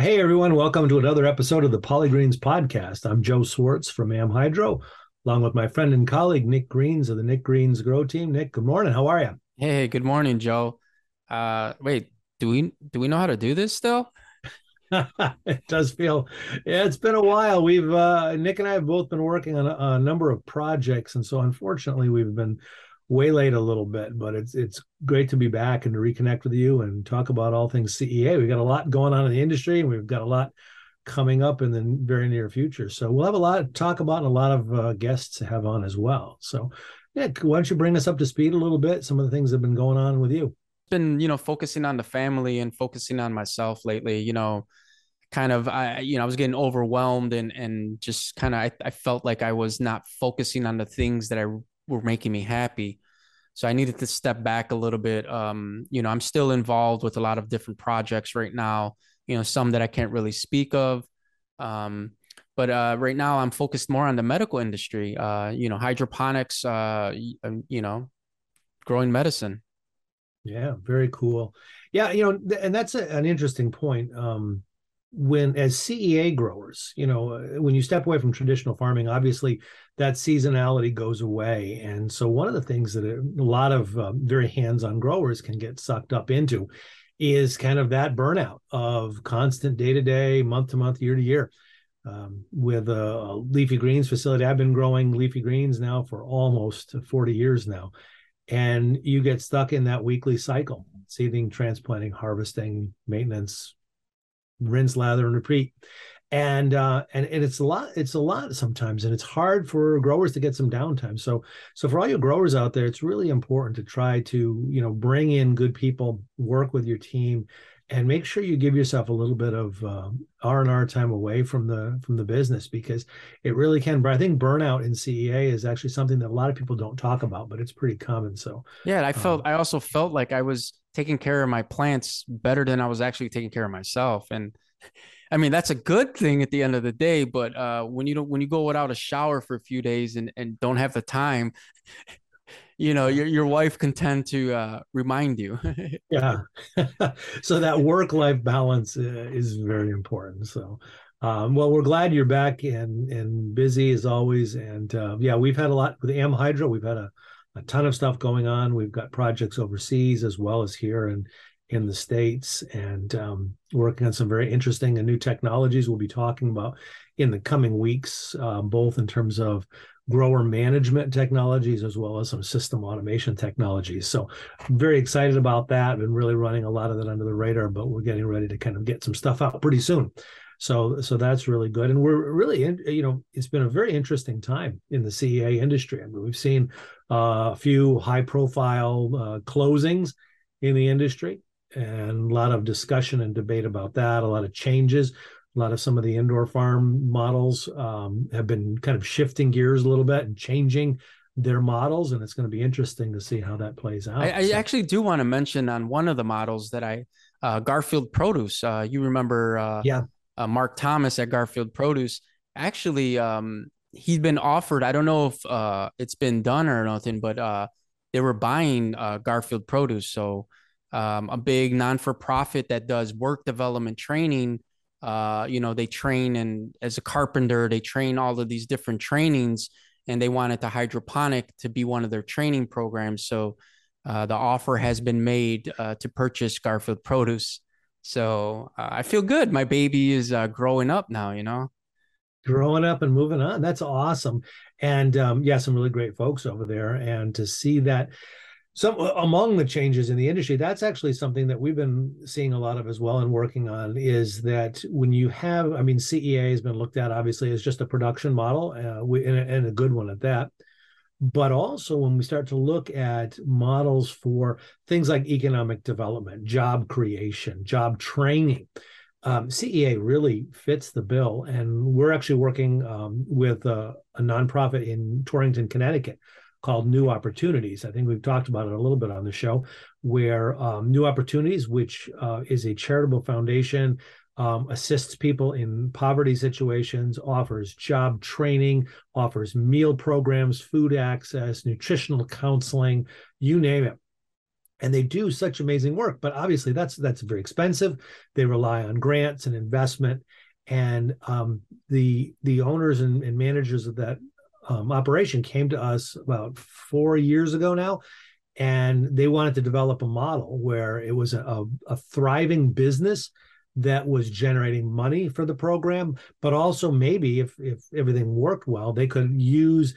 Hey everyone, welcome to another episode of the Polygreens podcast. I'm Joe Swartz from AmHydro, along with my friend and colleague Nick Greens of the Nick Greens Grow Team. Nick, good morning. How are you? Hey, good morning, Joe. Uh, wait, do we do we know how to do this still? it does feel yeah, it's been a while. We've uh, Nick and I have both been working on a, a number of projects, and so unfortunately we've been waylaid a little bit, but it's it's great to be back and to reconnect with you and talk about all things CEA. We've got a lot going on in the industry, and we've got a lot coming up in the very near future. So we'll have a lot to talk about and a lot of uh, guests to have on as well. So, Nick, why don't you bring us up to speed a little bit? Some of the things that have been going on with you. Been you know focusing on the family and focusing on myself lately. You know, kind of I you know I was getting overwhelmed and and just kind of I, I felt like I was not focusing on the things that I were making me happy. So I needed to step back a little bit. Um, you know, I'm still involved with a lot of different projects right now. You know, some that I can't really speak of. Um, but uh, right now I'm focused more on the medical industry. Uh, you know, hydroponics. Uh, um, you know, growing medicine. Yeah, very cool. Yeah, you know, and that's a, an interesting point. Um, when as CEA growers, you know, uh, when you step away from traditional farming, obviously that seasonality goes away. And so one of the things that a lot of uh, very hands-on growers can get sucked up into is kind of that burnout of constant day-to-day, month-to-month, year-to-year. Um, with a leafy greens facility, I've been growing leafy greens now for almost 40 years now. And you get stuck in that weekly cycle, seeding, transplanting, harvesting, maintenance, rinse, lather, and repeat. And uh, and and it's a lot. It's a lot sometimes, and it's hard for growers to get some downtime. So so for all your growers out there, it's really important to try to you know bring in good people, work with your team, and make sure you give yourself a little bit of uh, R and R time away from the from the business because it really can. But I think burnout in CEA is actually something that a lot of people don't talk about, but it's pretty common. So yeah, I felt um, I also felt like I was taking care of my plants better than I was actually taking care of myself, and I mean, that's a good thing at the end of the day. But uh, when you don't, when you go without a shower for a few days and, and don't have the time, you know, your your wife can tend to uh, remind you. yeah. so that work life balance uh, is very important. So, um, well, we're glad you're back and and busy as always. And uh, yeah, we've had a lot with AmHydro. We've had a a ton of stuff going on. We've got projects overseas as well as here, and in the states and um, working on some very interesting and new technologies we'll be talking about in the coming weeks uh, both in terms of grower management technologies as well as some system automation technologies so I'm very excited about that and really running a lot of that under the radar but we're getting ready to kind of get some stuff out pretty soon so so that's really good and we're really in, you know it's been a very interesting time in the cea industry i mean we've seen uh, a few high profile uh, closings in the industry and a lot of discussion and debate about that. A lot of changes. A lot of some of the indoor farm models um, have been kind of shifting gears a little bit and changing their models, and it's going to be interesting to see how that plays out. I, I so. actually do want to mention on one of the models that I uh, Garfield Produce. Uh, you remember? Uh, yeah. Uh, Mark Thomas at Garfield Produce. Actually, um, he's been offered. I don't know if uh, it's been done or nothing, but uh, they were buying Garfield Produce, so um, a big non-for-profit that does work development training. Uh, you know, they train and as a carpenter, they train all of these different trainings, and they wanted the hydroponic to be one of their training programs. So uh, the offer has been made uh, to purchase Garfield Produce. So uh, I feel good. My baby is uh, growing up now. You know, growing up and moving on. That's awesome. And um, yeah, some really great folks over there. And to see that some among the changes in the industry that's actually something that we've been seeing a lot of as well and working on is that when you have i mean cea has been looked at obviously as just a production model uh, we, and, a, and a good one at that. But also when we start to look at models for things like economic development job creation job training um, CEA really fits the bill, and we're actually working um, with a, a nonprofit in Torrington, Connecticut, called New Opportunities. I think we've talked about it a little bit on the show, where um, New Opportunities, which uh, is a charitable foundation, um, assists people in poverty situations, offers job training, offers meal programs, food access, nutritional counseling, you name it. and they do such amazing work but obviously that's that's very expensive they rely on grants and investment and um, the the owners and, and managers of that um, operation came to us about four years ago now and they wanted to develop a model where it was a, a, thriving business that was generating money for the program but also maybe if if everything worked well they could use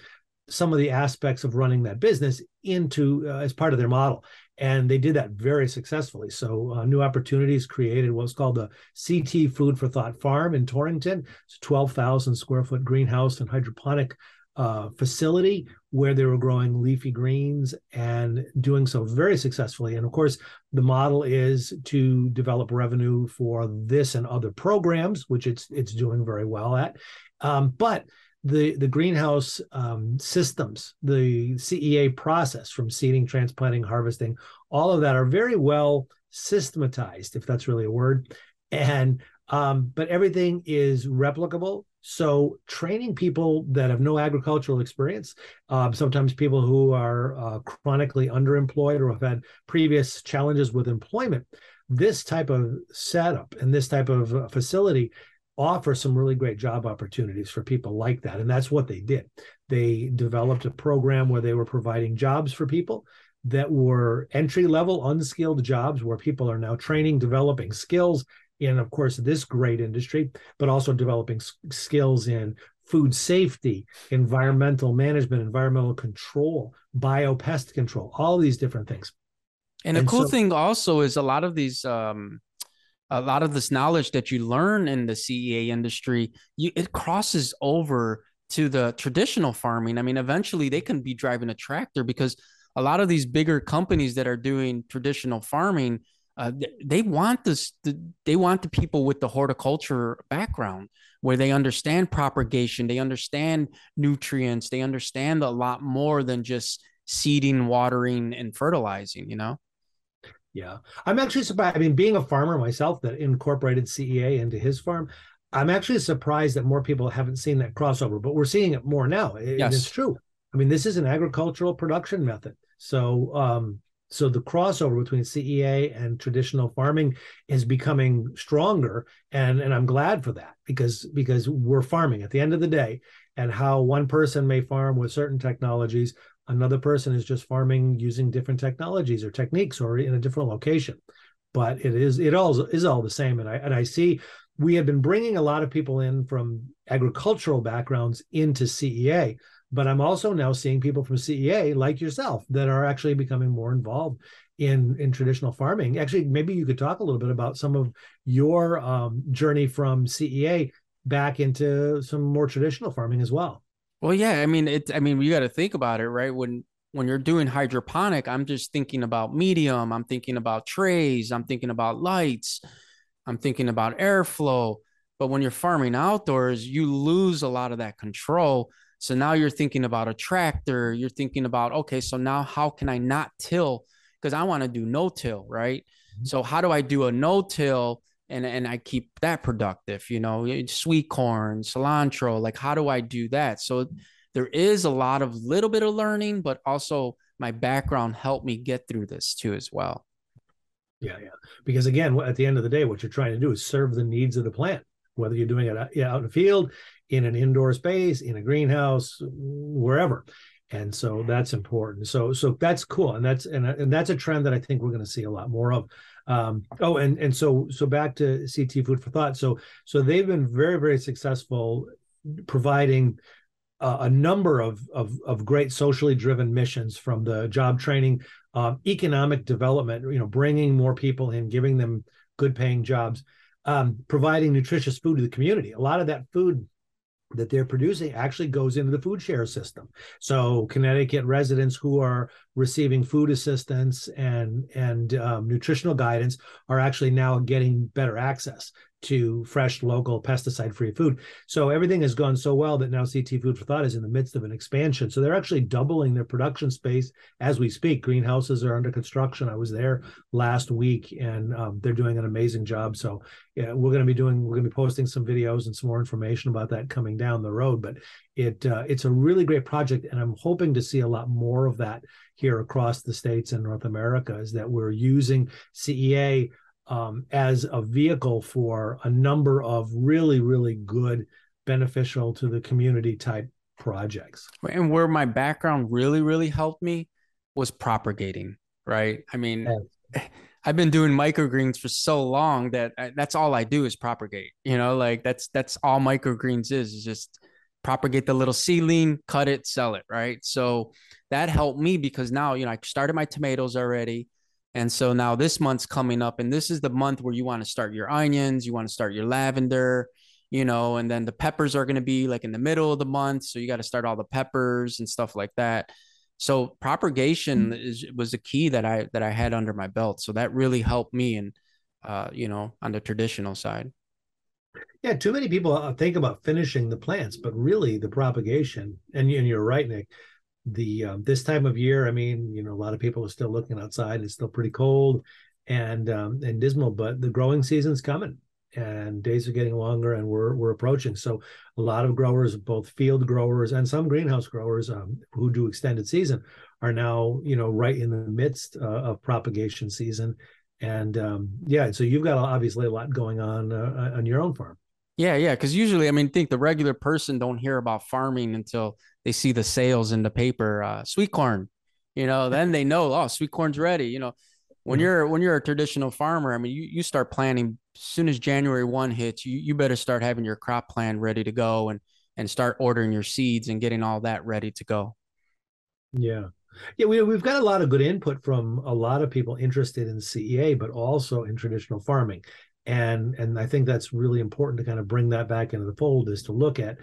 some of the aspects of running that business into uh, as part of their model. And they did that very successfully. So uh, new opportunities created what's called the ct food for thought farm in torrington. It's a 12000 square foot greenhouse and hydroponic uh, facility where they were growing leafy greens and doing so very successfully. And of course, the model is to develop revenue for this and other programs, which it's it's doing very well at. Um, but the the greenhouse um, systems, the CEA process from seeding, transplanting, harvesting, all of that are very well systematized, if that's really a word. And um, but everything is replicable so, training people that have no agricultural experience, uh, sometimes people who are uh, chronically underemployed or have had previous challenges with employment, this type of setup and this type of uh, facility offer some really great job opportunities for people like that. And that's what they did. They developed a program where they were providing jobs for people that were entry level, unskilled jobs where people are now training, developing skills, in, of course, this great industry, but also developing s- skills in food safety, environmental management, environmental control, biopest control, all these different things. And, and the cool so, thing also is a lot of these um, a lot of this knowledge that you learn in the CEA industry, you, it crosses over to the traditional farming. I mean, eventually they can be driving a tractor because a lot of these bigger companies that are doing traditional farming, uh, they want this. They want the people with the horticulture background where they understand propagation, they understand nutrients, they understand a lot more than just seeding, watering, and fertilizing. You know. Yeah, I'm actually surprised. I mean, being a farmer myself that incorporated CEA into his farm, I'm actually surprised that more people haven't seen that crossover, but we're seeing it more now. It, yes. It's true. I mean, this is an agricultural production method. So, um, so the crossover between CEA and traditional farming is becoming stronger, and and I'm glad for that because because we're farming at the end of the day, and how one person may farm with certain technologies, another person is just farming using different technologies or techniques or in a different location, but it is it all is all the same, and I and I see we have been bringing a lot of people in from agricultural backgrounds into CEA but I'm also now seeing people from CEA like yourself that are actually becoming more involved in in traditional farming. Actually, maybe you could talk a little bit about some of your um, journey from CEA back into some more traditional farming as well. Well, yeah, I mean, it. I mean, you got to think about it, right? When when you're doing hydroponic, I'm just thinking about medium. I'm thinking about trays. I'm thinking about lights. I'm thinking about airflow. But when you're farming outdoors, you lose a lot of that control so now you're thinking about a tractor. You're thinking about, okay, so now how can I not till? Because I want to do no till, right? Mm-hmm. So how do I do a no till and, and I keep that productive? You know, sweet corn, cilantro, like how do I do that? So there is a lot of little bit of learning, but also my background helped me get through this too as well. Yeah, yeah. Because again, at the end of the day, what you're trying to do is serve the needs of the plant whether you're doing it out in the field, in an indoor space, in a greenhouse, wherever. And so that's important. So so that's cool, and that's and, and that's a trend that I think we're going to see a lot more of. Um, oh, and and so so back to CT Food for Thought. So so they've been very very successful providing uh, a number of, of of great socially driven missions from the job training, um, economic development. You know, bringing more people in, giving them good paying jobs um, providing nutritious food to the community. A lot of that food that they're producing actually goes into the food share system. So Connecticut residents who are receiving food assistance and and um, nutritional guidance are actually now getting better access to fresh, local, pesticide free food. So everything has gone so well that now CT Food for Thought is in the midst of an expansion. So they're actually doubling their production space as we speak. Greenhouses are under construction. I was there last week and um, they're doing an amazing job. So yeah, we're going to be doing, we're going to be posting some videos and some more information about that coming down the road. But it uh, it's a really great project. And I'm hoping to see a lot more of that here across the states and North America is that we're using CEA um, as a vehicle for a number of really, really good, beneficial to the community type projects. And where my background really, really helped me was propagating, right? I mean, yes. I've been doing microgreens for so long that I, that's all I do is propagate. You know, like that's that's all microgreens is is just propagate the little seedling, cut it, sell it, right? So that helped me because now, you know, I started my tomatoes already. And so now this month's coming up, and this is the month where you want to start your onions, you want to start your lavender, you know, and then the peppers are going to be like in the middle of the month. So you got to start all the peppers and stuff like that. So propagation mm-hmm. is was a key that I that I had under my belt. So that really helped me and uh, you know, on the traditional side. Yeah, too many people uh, think about finishing the plants, but really the propagation, and, and you're right, Nick the um, this time of year i mean you know a lot of people are still looking outside it's still pretty cold and um, and dismal but the growing season's coming and days are getting longer and we're we're approaching so a lot of growers both field growers and some greenhouse growers um, who do extended season are now you know right in the midst uh, of propagation season and um, yeah so you've got obviously a lot going on uh, on your own farm yeah, yeah. Because usually, I mean, think the regular person don't hear about farming until they see the sales in the paper. Uh, sweet corn, you know, then they know, oh, sweet corn's ready. You know, when you're when you're a traditional farmer, I mean, you you start planning as soon as January one hits. You you better start having your crop plan ready to go and and start ordering your seeds and getting all that ready to go. Yeah. Yeah, we, we've got a lot of good input from a lot of people interested in CEA, but also in traditional farming and and i think that's really important to kind of bring that back into the fold is to look at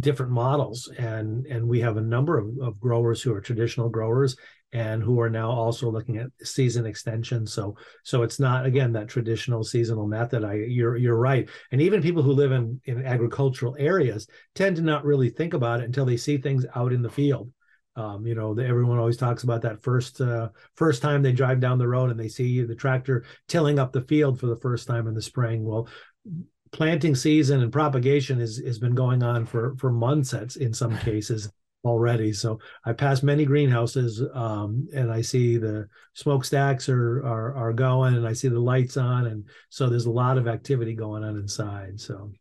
different models and and we have a number of, of growers who are traditional growers and who are now also looking at season extension so so it's not again that traditional seasonal method. I you're you're right. And even people who live in in agricultural areas tend to not really think about it until they see things out in the field. Um, you know, the, everyone always talks about that first uh, first time they drive down the road and they see the tractor tilling up the field for the first time in the spring. Well, planting season and propagation is has been going on for for months at, in some cases already. So I pass many greenhouses um, and I see the smokestacks are, are are going and I see the lights on and so there's a lot of activity going on inside. So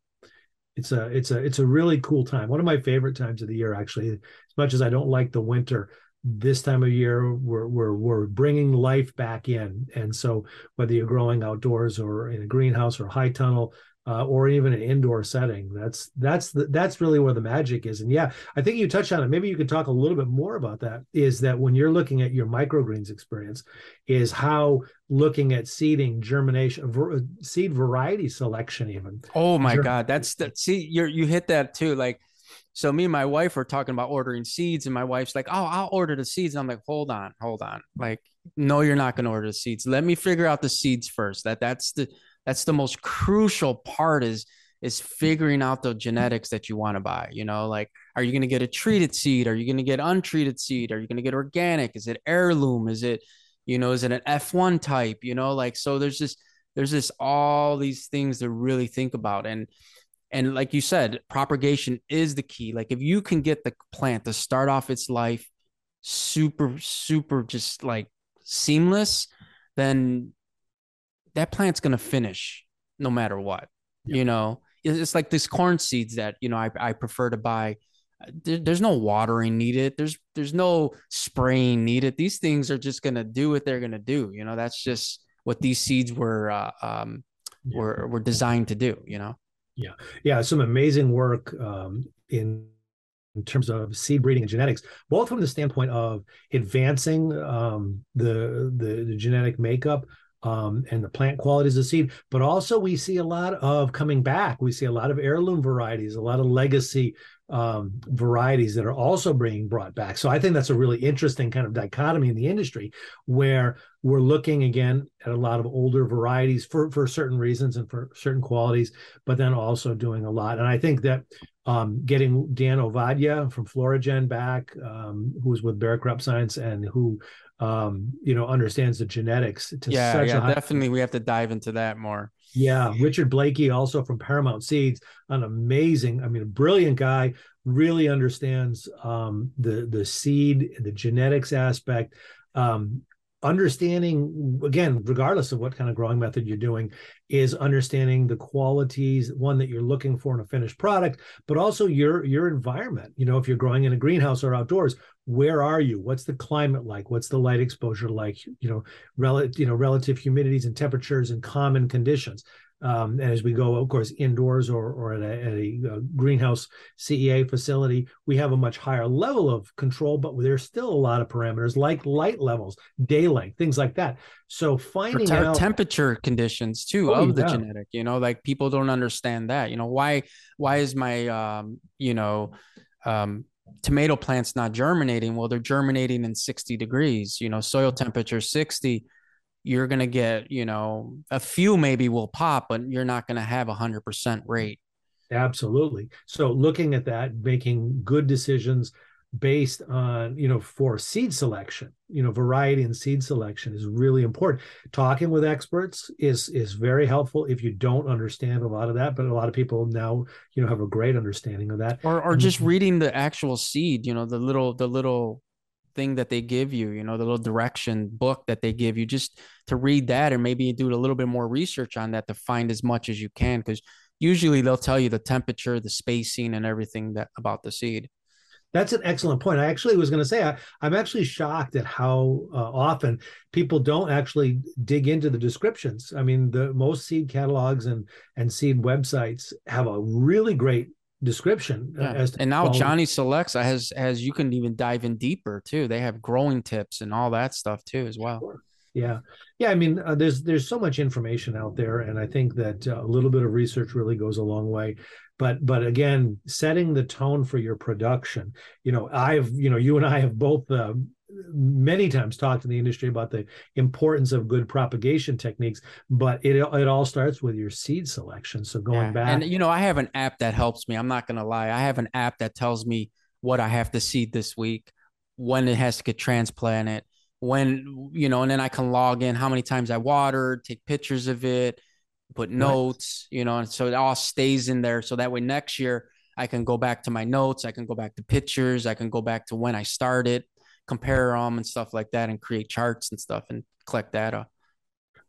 it's a it's a it's a really cool time. One of my favorite times of the year, actually. As much as I don't like the winter, this time of year we're we're we're bringing life back in. And so whether you're growing outdoors or in a greenhouse or a high tunnel, uh, or even an indoor setting. That's that's the, that's really where the magic is. And yeah, I think you touched on it. Maybe you could talk a little bit more about that. Is that when you're looking at your microgreens experience, is how looking at seeding, germination, seed variety selection, even. Oh my God, that's that. See, you you hit that too. Like, so me and my wife were talking about ordering seeds, and my wife's like, "Oh, I'll order the seeds." And I'm like, "Hold on, hold on. Like, no, you're not going to order the seeds. Let me figure out the seeds first. That that's the that's the most crucial part is is figuring out the genetics that you want to buy you know like are you going to get a treated seed? Are you going to get untreated seed? Are you going to get organic? Is it heirloom? Is it you know is it an f1 type you know like so there's this there's this all these things to really think about. And and like you said propagation is the key. Like if you can get the plant to start off its life super super just like seamless then that plant's going to finish no matter what. Yeah. You know, it's like these corn seeds that, you know, I, I prefer to buy. There, there's no watering needed. There's there's no spraying needed. These things are just going to do what they're going to do. You know, that's just what these seeds were uh, um, yeah. were were designed to do, you know. Yeah. Yeah, some amazing work um, in in terms of seed breeding and genetics, both from the standpoint of advancing um, the, the, the genetic makeup um, and the plant qualities of seed. But also, we see a lot of coming back. We see a lot of heirloom varieties, a lot of legacy um, varieties that are also being brought back. So I think that's a really interesting kind of dichotomy in the industry where we're looking again at a lot of older varieties for for certain reasons and for certain qualities, but then also doing a lot. And I think that um, getting Dan Ovadia from Florigen back, um, who's with Bayer Crop Science and who um, you know understands the genetics to yeah, yeah, definitely. We have to dive into that more. Yeah, Richard Blakey, also from Paramount Seeds, an amazing, I mean, a brilliant guy. Really understands um, the the seed, the genetics aspect. Um, understanding again regardless of what kind of growing method you're doing is understanding the qualities one that you're looking for in a finished product but also your your environment. You know if you're growing in a greenhouse or outdoors where are you? What's the climate like? What's the light exposure like? You know relative you know relative humidities and temperatures and common conditions um, and as we go, of course, indoors or, or at, a, at a, a, greenhouse CEA facility, we have a much higher level of control, but there's still a lot of parameters like light levels, day length, things like that. So finding out temperature conditions too oh, of the yeah. genetic, you know, like people don't understand that. You know, why why is my um, you know, um, tomato plants not germinating? Well, they're germinating in 60 degrees, you know, soil temperature 60 you're going to get, you know, a few maybe will pop, but you're not going to have a hundred percent rate. Absolutely. So looking at that, making good decisions based on, you know, for seed selection, you know, variety and seed selection is really important. Talking with experts is is very helpful if you don't understand a lot of that, but a lot of people now, you know, have a great understanding of that. Or or just reading the actual seed, you know, the little the little thing that they give you, you know, the little direction book that they give you, just to read that and maybe do a little bit more research on that to find as much as you can. Because usually they'll tell you the temperature, the spacing, and everything that about the seed. That's an excellent point. I actually was going to say I, am actually shocked at how uh, often people don't actually dig into the descriptions. I mean, the most seed catalogs and and seed websites have a really great description uh, yeah. and now quality. johnny selects has has you can even dive in deeper too. They have growing tips and all that stuff too as well. Yeah. Yeah i mean uh, there's there's so much information out there and i think that uh, a little bit of research really goes a long way. But but again setting the tone for your production. You know i've you know you and i have both uh, many times talked in the industry about the importance of good propagation techniques, but it it all starts with your seed selection. So going yeah. back, and you know, I have an app that helps me. I'm not gonna lie, I have an app that tells me what I have to seed this week, when it has to get transplanted, when you know, and then I can log in how many times I watered, take pictures of it, put notes, right. you know, and so it all stays in there. So that way next year I can go back to my notes, I can go back to pictures, I can go back to when I started compare them and stuff like that and create charts and stuff and collect data.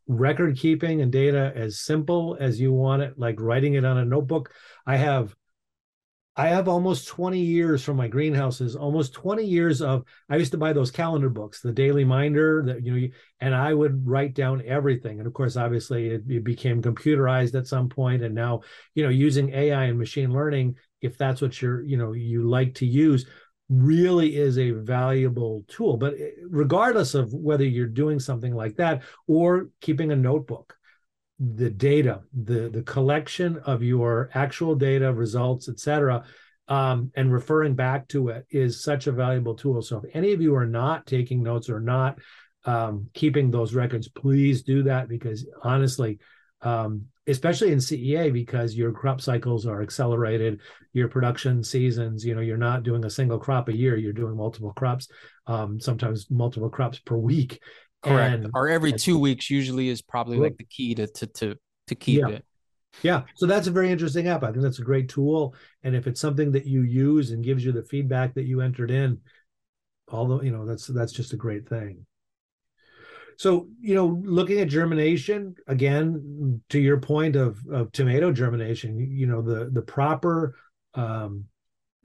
Record keeping and data as simple as you want it like writing it on a notebook. I have i have almost 20 years from my greenhouses almost 20 years of i used to buy those calendar books the daily minder that you know and i would write down everything. And of course obviously it, it became computerized at some point and now you know using ai and machine learning if that's what you're you know you like to use really is a valuable tool. But eh, regardless of whether you're doing something like that or keeping a notebook, the data, the the collection of your actual data, results, etc., um, and referring back to it is such a valuable tool. So if any of you are not taking notes or not um, keeping those records, please do that because honestly, um, especially in CEA because your crop cycles are accelerated, your production seasons, you know, you're not doing a single crop a year, you're doing multiple crops, um, sometimes multiple crops per week. Correct. And, or every two weeks usually is probably like the key to to to to keep yeah. it. Yeah. So that's a very interesting app. I think that's a great tool. And if it's something that you use and gives you the feedback that you entered in, although, you know, that's that's just a great thing. So, you know, looking at germination again, to your point of, of tomato germination, you know, the the proper um,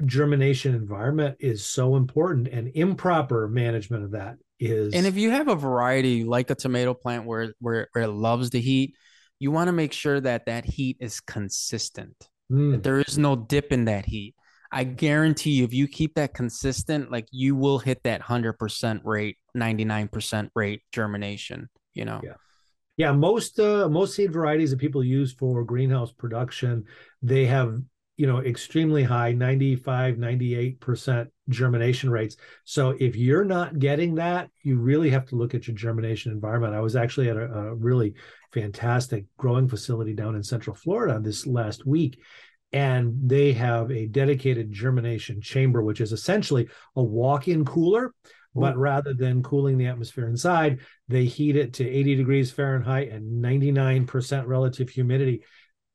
germination environment is so important, and improper management of that is. And if you have a variety like a tomato plant where where, where it loves the heat, you want to make sure that that heat is consistent. Mm. There is no dip in that heat. I guarantee you, if you keep that consistent, like you will hit that 100% rate, 99% rate germination, you know? Yeah. Yeah, most uh, most seed varieties that people use for greenhouse production, they have you know extremely high 95 98% germination rates so if you're not getting that you really have to look at your germination environment i was actually at a, a really fantastic growing facility down in central florida this last week and they have a dedicated germination chamber which is essentially a walk-in cooler but rather than cooling the atmosphere inside they heat it to 80 degrees fahrenheit and 99% relative humidity.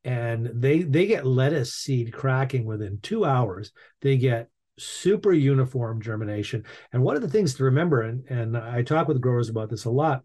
And they they get lettuce seed cracking within two hours. They get super uniform germination. And one of the things to remember and, and i talk with growers about this a lot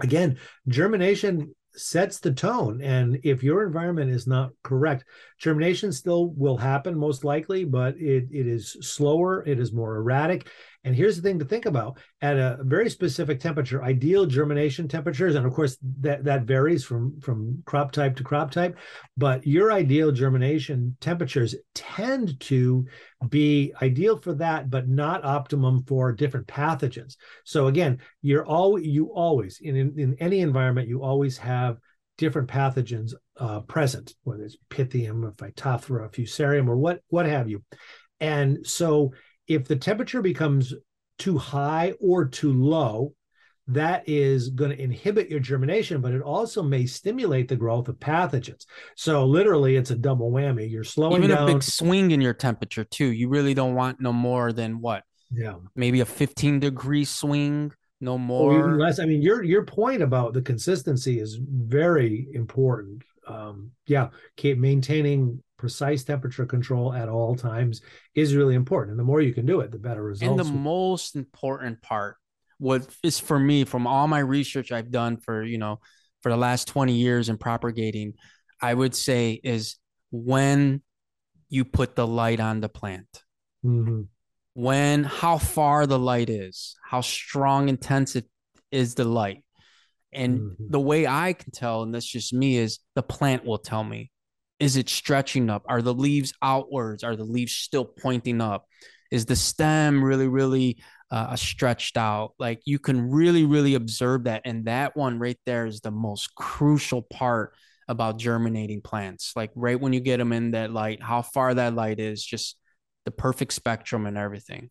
again germination sets the tone. And if your environment is not correct germination still will happen most likely but it, it is slower it is more erratic and here's the thing to think about at a very specific temperature, ideal germination temperatures, and of course that, that varies from, from crop type to crop type, but your ideal germination temperatures tend to be ideal for that, but not optimum for different pathogens. So again, you're all you always in, in, in any environment, you always have different pathogens uh, present, whether it's Pythium, Phytophthora, Fusarium, or what what have you. And so if the temperature becomes too high or too low, that is going to inhibit your germination, but it also may stimulate the growth of pathogens. So literally, it's a double whammy. You're slowing even down. a big swing in your temperature too. You really don't want no more than what? Yeah, maybe a 15 degree swing, no more. Or even less. I mean, your your point about the consistency is very important. Um, yeah, keep maintaining precise temperature control at all times is really important. And the more you can do it, the better results. And the most important part, what is for me from all my research I've done for, you know, for the last 20 years in propagating, I would say is when you put the light on the plant. Mm-hmm. When, how far the light is, how strong, intense is the light. And mm-hmm. the way I can tell, and that's just me, is the plant will tell me is it stretching up? Are the leaves outwards? Are the leaves still pointing up? Is the stem really, really uh, stretched out? Like you can really, really observe that. And that one right there is the most crucial part about germinating plants. Like right when you get them in that light, how far that light is, just the perfect spectrum and everything.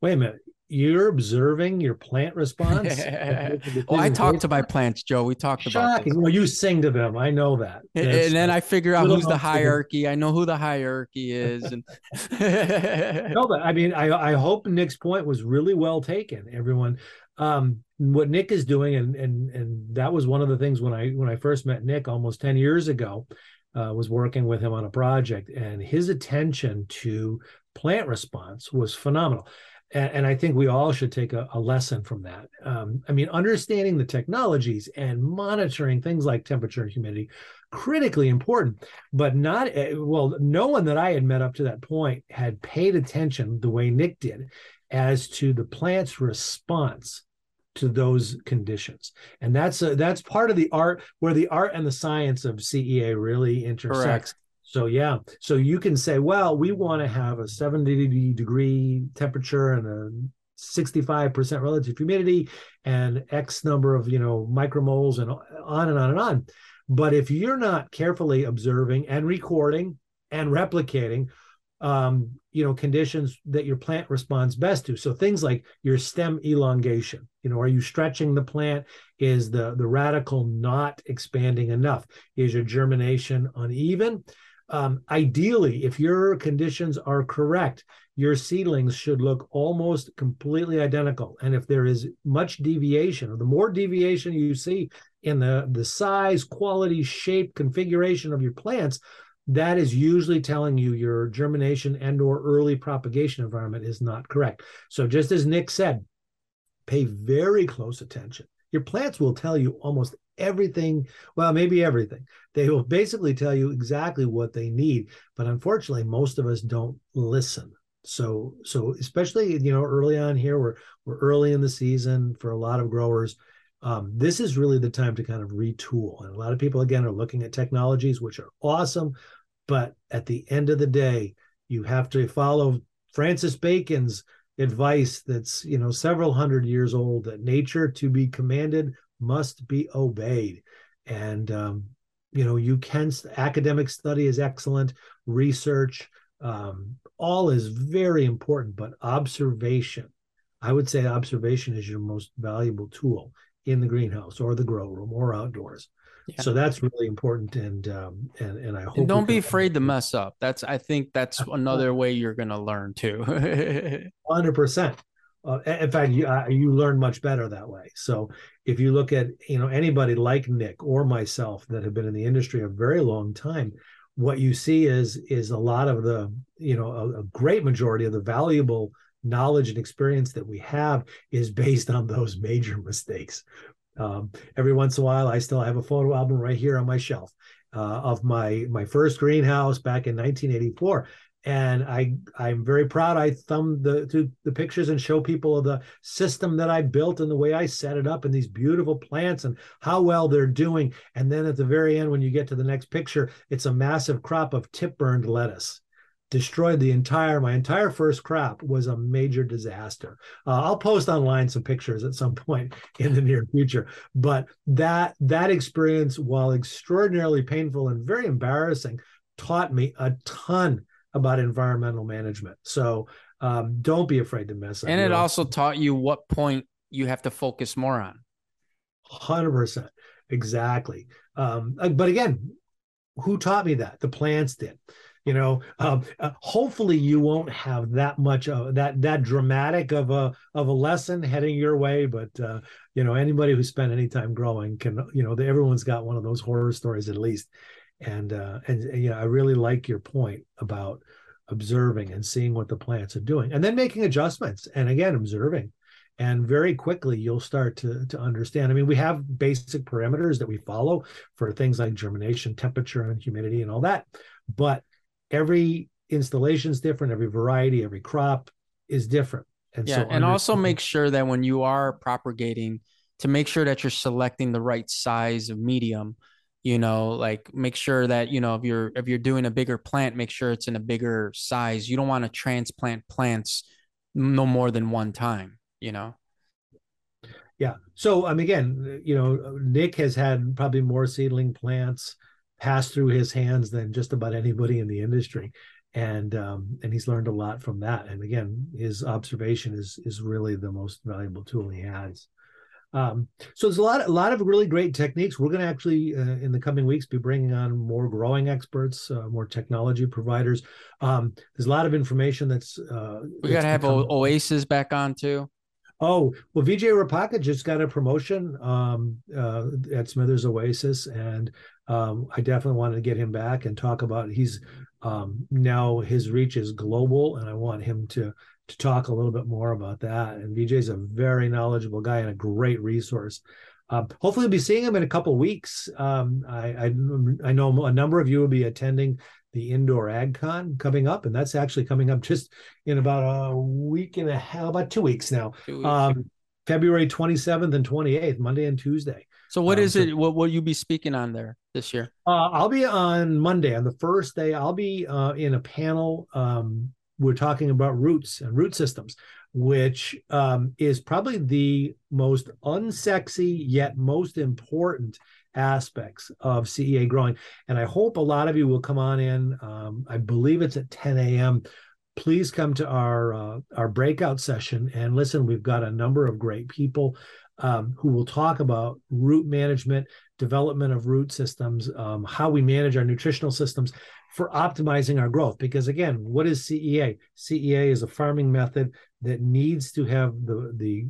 Wait a minute you're observing your plant response. well, I talk to my plants, Joe. We talked Shocking. about this. Well, you sing to them. I know that. and, and then I figure out who's the hierarchy. I know who the hierarchy is. And no, but I mean, I I hope Nick's point was really well taken. Everyone, um, what Nick is doing, and and and that was one of the things when I when I first met Nick almost ten years ago. Uh, was working with him on a project, and his attention to plant response was phenomenal and, and I think we all should take a, a lesson from that. Um, I mean, understanding the technologies and monitoring things like temperature and humidity, critically important. But not eh, well, no one that I had met up to that point had paid attention the way Nick did as to the plant's response to those conditions and that's a, that's part of the art where the art and the science of cea really intersects so yeah, so you can say, well, we want to have a 70 degree temperature and a 65% relative humidity and X number of, you know, micromoles and on and on and on. But if you're not carefully observing and recording and replicating, um, you know, conditions that your plant responds best to. So things like your stem elongation, you know, are you stretching the plant? Is the, the radicle not expanding enough? Is your germination uneven? Um, ideally, if your conditions are correct, your seedlings should look almost completely identical. And if there is much deviation, or the more deviation you see in the, the size, quality, shape, configuration of your plants, that is usually telling you your germination and or early propagation environment is not correct. So just as Nick said, pay very close attention. Your plants will tell you almost everything well maybe everything. They will basically tell you exactly what they need but unfortunately most of us don't listen. So so especially you know early on here we're we're early in the season for a lot of growers. Um, this is really the time to kind of retool. And a lot of people again are looking at technologies which are awesome but at the end of the day you have to follow francis bacon's advice that's you know several hundred years old that nature to be commanded must be obeyed. And, um, you know, you can, academic study is excellent, research, um, all is very important, but observation, I would say observation is your most valuable tool in the greenhouse or the grow room or outdoors. Yeah. So that's really important, and um, and and I hope. And don't be afraid to mess up. That's I think that's another way you're going to learn too. Hundred percent. Uh, in fact, you uh, you learn much better that way. So if you look at you know anybody like Nick or myself that have been in the industry a very long time, what you see is is a lot of the you know a, a great majority of the valuable knowledge and experience that we have is based on those major mistakes. Um, every once in a while, I still have a photo album right here on my shelf uh, of my my first greenhouse back in 1984, and I I'm very proud. I thumb the the pictures and show people the system that I built and the way I set it up and these beautiful plants and how well they're doing. And then at the very end, when you get to the next picture, it's a massive crop of tip burned lettuce destroyed the entire my entire first crop was a major disaster. Uh, i'll post online some pictures at some point in the near future but that that experience while extraordinarily painful and very embarrassing taught me a ton about environmental management. So um, don't be afraid to mess up. And it also taught you what point you have to focus more on. 100% exactly. Um, uh, but again who taught me that? The plants did you know um, uh, hopefully you won't have that much of that that dramatic of a of a lesson heading your way but uh, you know anybody who spent any time growing can you know everyone's got one of those horror stories at least. And uh and, and you know i really like your point about observing and seeing what the plants are doing and then making adjustments and again observing. And very quickly you'll start to, to understand. I mean we have basic parameters that we follow for things like germination temperature and humidity and all that but every installation is different, every variety, every crop is different. And yeah, so and also make sure that when you are propagating, to make sure that you're selecting the right size of medium. You know, like make sure that you know if you're if you're doing a bigger plant, make sure it's in a bigger size. You don't want to transplant plants no more than one time. You know. Yeah. So i um, again, you know, Nick has had probably more seedling plants passed through his hands than just about anybody in the industry. And um, and he's learned a lot from that. And again his observation is is really the most valuable tool he has. Um, so there's a lot a lot of really great techniques. We're going to actually uh, in the coming weeks be bringing on more growing experts uh, more technology providers. Um, there's a lot of information that's uh, we got to have become... oasis back on too. Oh well, Vijay Rapaka just got a promotion um, uh, at Smithers Oasis, and um, I definitely wanted to get him back and talk about. He's um, now his reach is global, and I want him to to talk a little bit more about that. And Vijay's a very knowledgeable guy and a great resource. Um, hopefully, we'll be seeing him in a couple of weeks. Um, I, I, I know a number of you will be attending the Indoor AgCon coming up, and that's actually coming up just in about a week and a half, about two weeks now. Two weeks. Um, February 27th and 28th, Monday and Tuesday. So what um, is so, it? What will you be speaking on there this year? Uh, I'll be on Monday on the first day. I'll be uh, in a panel. Um, we're talking about roots and root systems, which um, is probably the most unsexy yet most important aspects of CEA growing. And I hope a lot of you will come on in. Um, I believe it's at 10 a.m please come to our uh, our breakout session and listen. We've got a number of great people um, who will talk about root management, development of root systems, um, how we manage our nutritional systems for optimizing our growth. Because again, what is CEA? CEA is a farming method that needs to have the the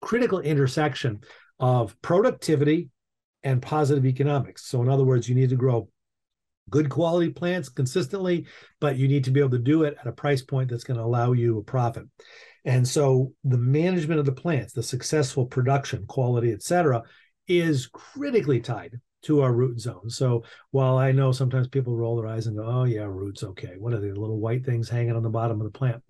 critical intersection of productivity and positive economics. So, in other words, you need to grow good quality plants consistently, but you need to be able to do it at a price point that's going to allow you a profit. And so the management of the plants, the successful production, quality, et cetera, is critically tied to our root zone. So while I know sometimes people roll their eyes and go, oh, yeah, roots, okay. What are they, little white things hanging on the bottom of the plant?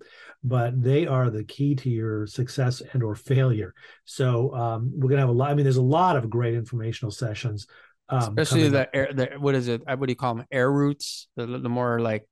But they are the key to your success and or failure. So um, we're going to have a lot, I mean, there's a lot of great informational sessions um, Especially the air, the what is it? What do you call them? Air roots. The, the more like.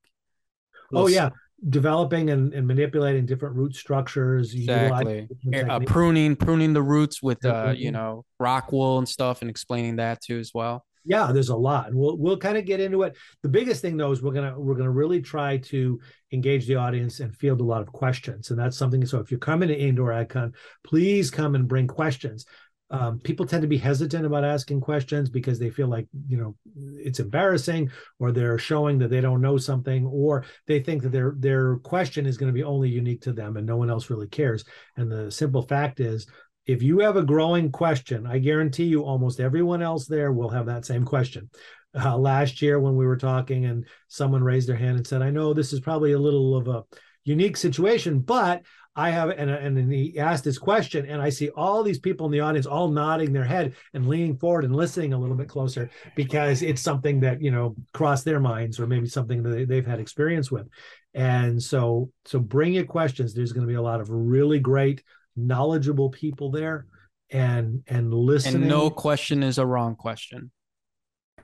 Oh yeah, developing and, and manipulating different root structures. Exactly. Uh, pruning, pruning the roots with, uh, you know, rock wool and stuff, and explaining that too as well. Yeah, there's a lot, and we'll we'll kind of get into it. The biggest thing though is we're gonna we're gonna really try to engage the audience and field a lot of questions, and that's something. So if you're coming to Indoor AgCon, please come and bring questions um, people tend to be hesitant about asking questions because they feel like you know it's embarrassing or they're showing that they don't know something or they think that their their question is going to be only unique to them and no one else really cares. And the simple fact is if you have a growing question i guarantee you almost everyone else there will have that same question. Uh, last year when we were talking and someone raised their hand and said i know this is probably a little of a unique situation but I have, and, and he asked this question, and I see all these people in the audience all nodding their head and leaning forward and listening a little bit closer because it's something that you know crossed their minds or maybe something that they've had experience with. And so, so bring your questions. There's going to be a lot of really great, knowledgeable people there, and and listening. And no question is a wrong question.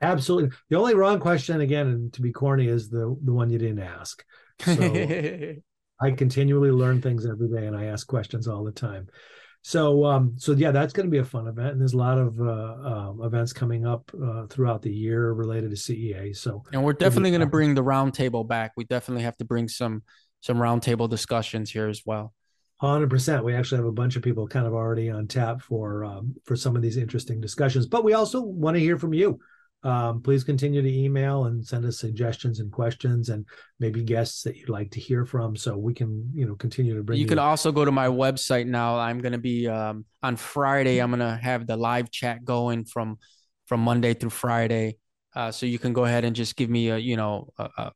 Absolutely. The only wrong question, again, and to be corny, is the the one you didn't ask. So I continually learn things every day, and I ask questions all the time. So, um, so yeah, that's going to be a fun event, and there's a lot of uh, uh, events coming up uh, throughout the year related to CEA. So, and we're definitely going to bring the roundtable back. We definitely have to bring some some roundtable discussions here as well. Hundred percent. We actually have a bunch of people kind of already on tap for um, for some of these interesting discussions, but we also want to hear from you um, please continue to email and send us suggestions and questions and maybe guests that you'd like to hear from so we can you know continue to bring you, you can also go to my website now. I'm going to be um, on friday i'm going to have the live chat going from from monday through friday. Uh, so you can go ahead and just give me a you know a, a,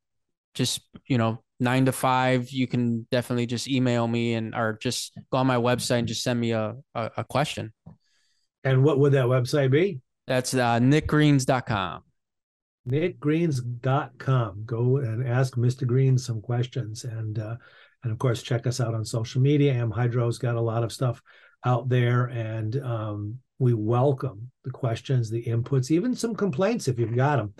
just you know nine to five you can definitely just email me and or just go on my website and just send me a, a, a question. And what would that website be that's uh, nickgreens.com. Nickgreens.com. Go and ask Mr. Green some questions. And, uh, and of course, check us out on social media. AmHydro's got a lot of stuff out there. And um, we welcome the questions, the inputs, even some complaints if you've got them.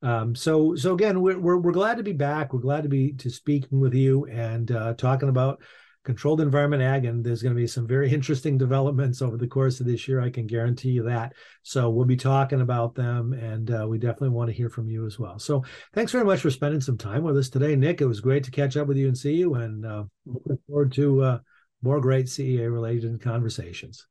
Um, so, so again, we're, we're, we're glad to be back. We're glad to be to speaking with you and uh, talking about controlled environment ag, and there's going to be some very interesting developments over the course of this year. I can guarantee you that. So we'll be talking about them, and uh, we definitely want to hear from you as well. So thanks very much for spending some time with us today, Nick. It was great to catch up with you and see you, and uh, looking forward to uh, more great CEA related conversations.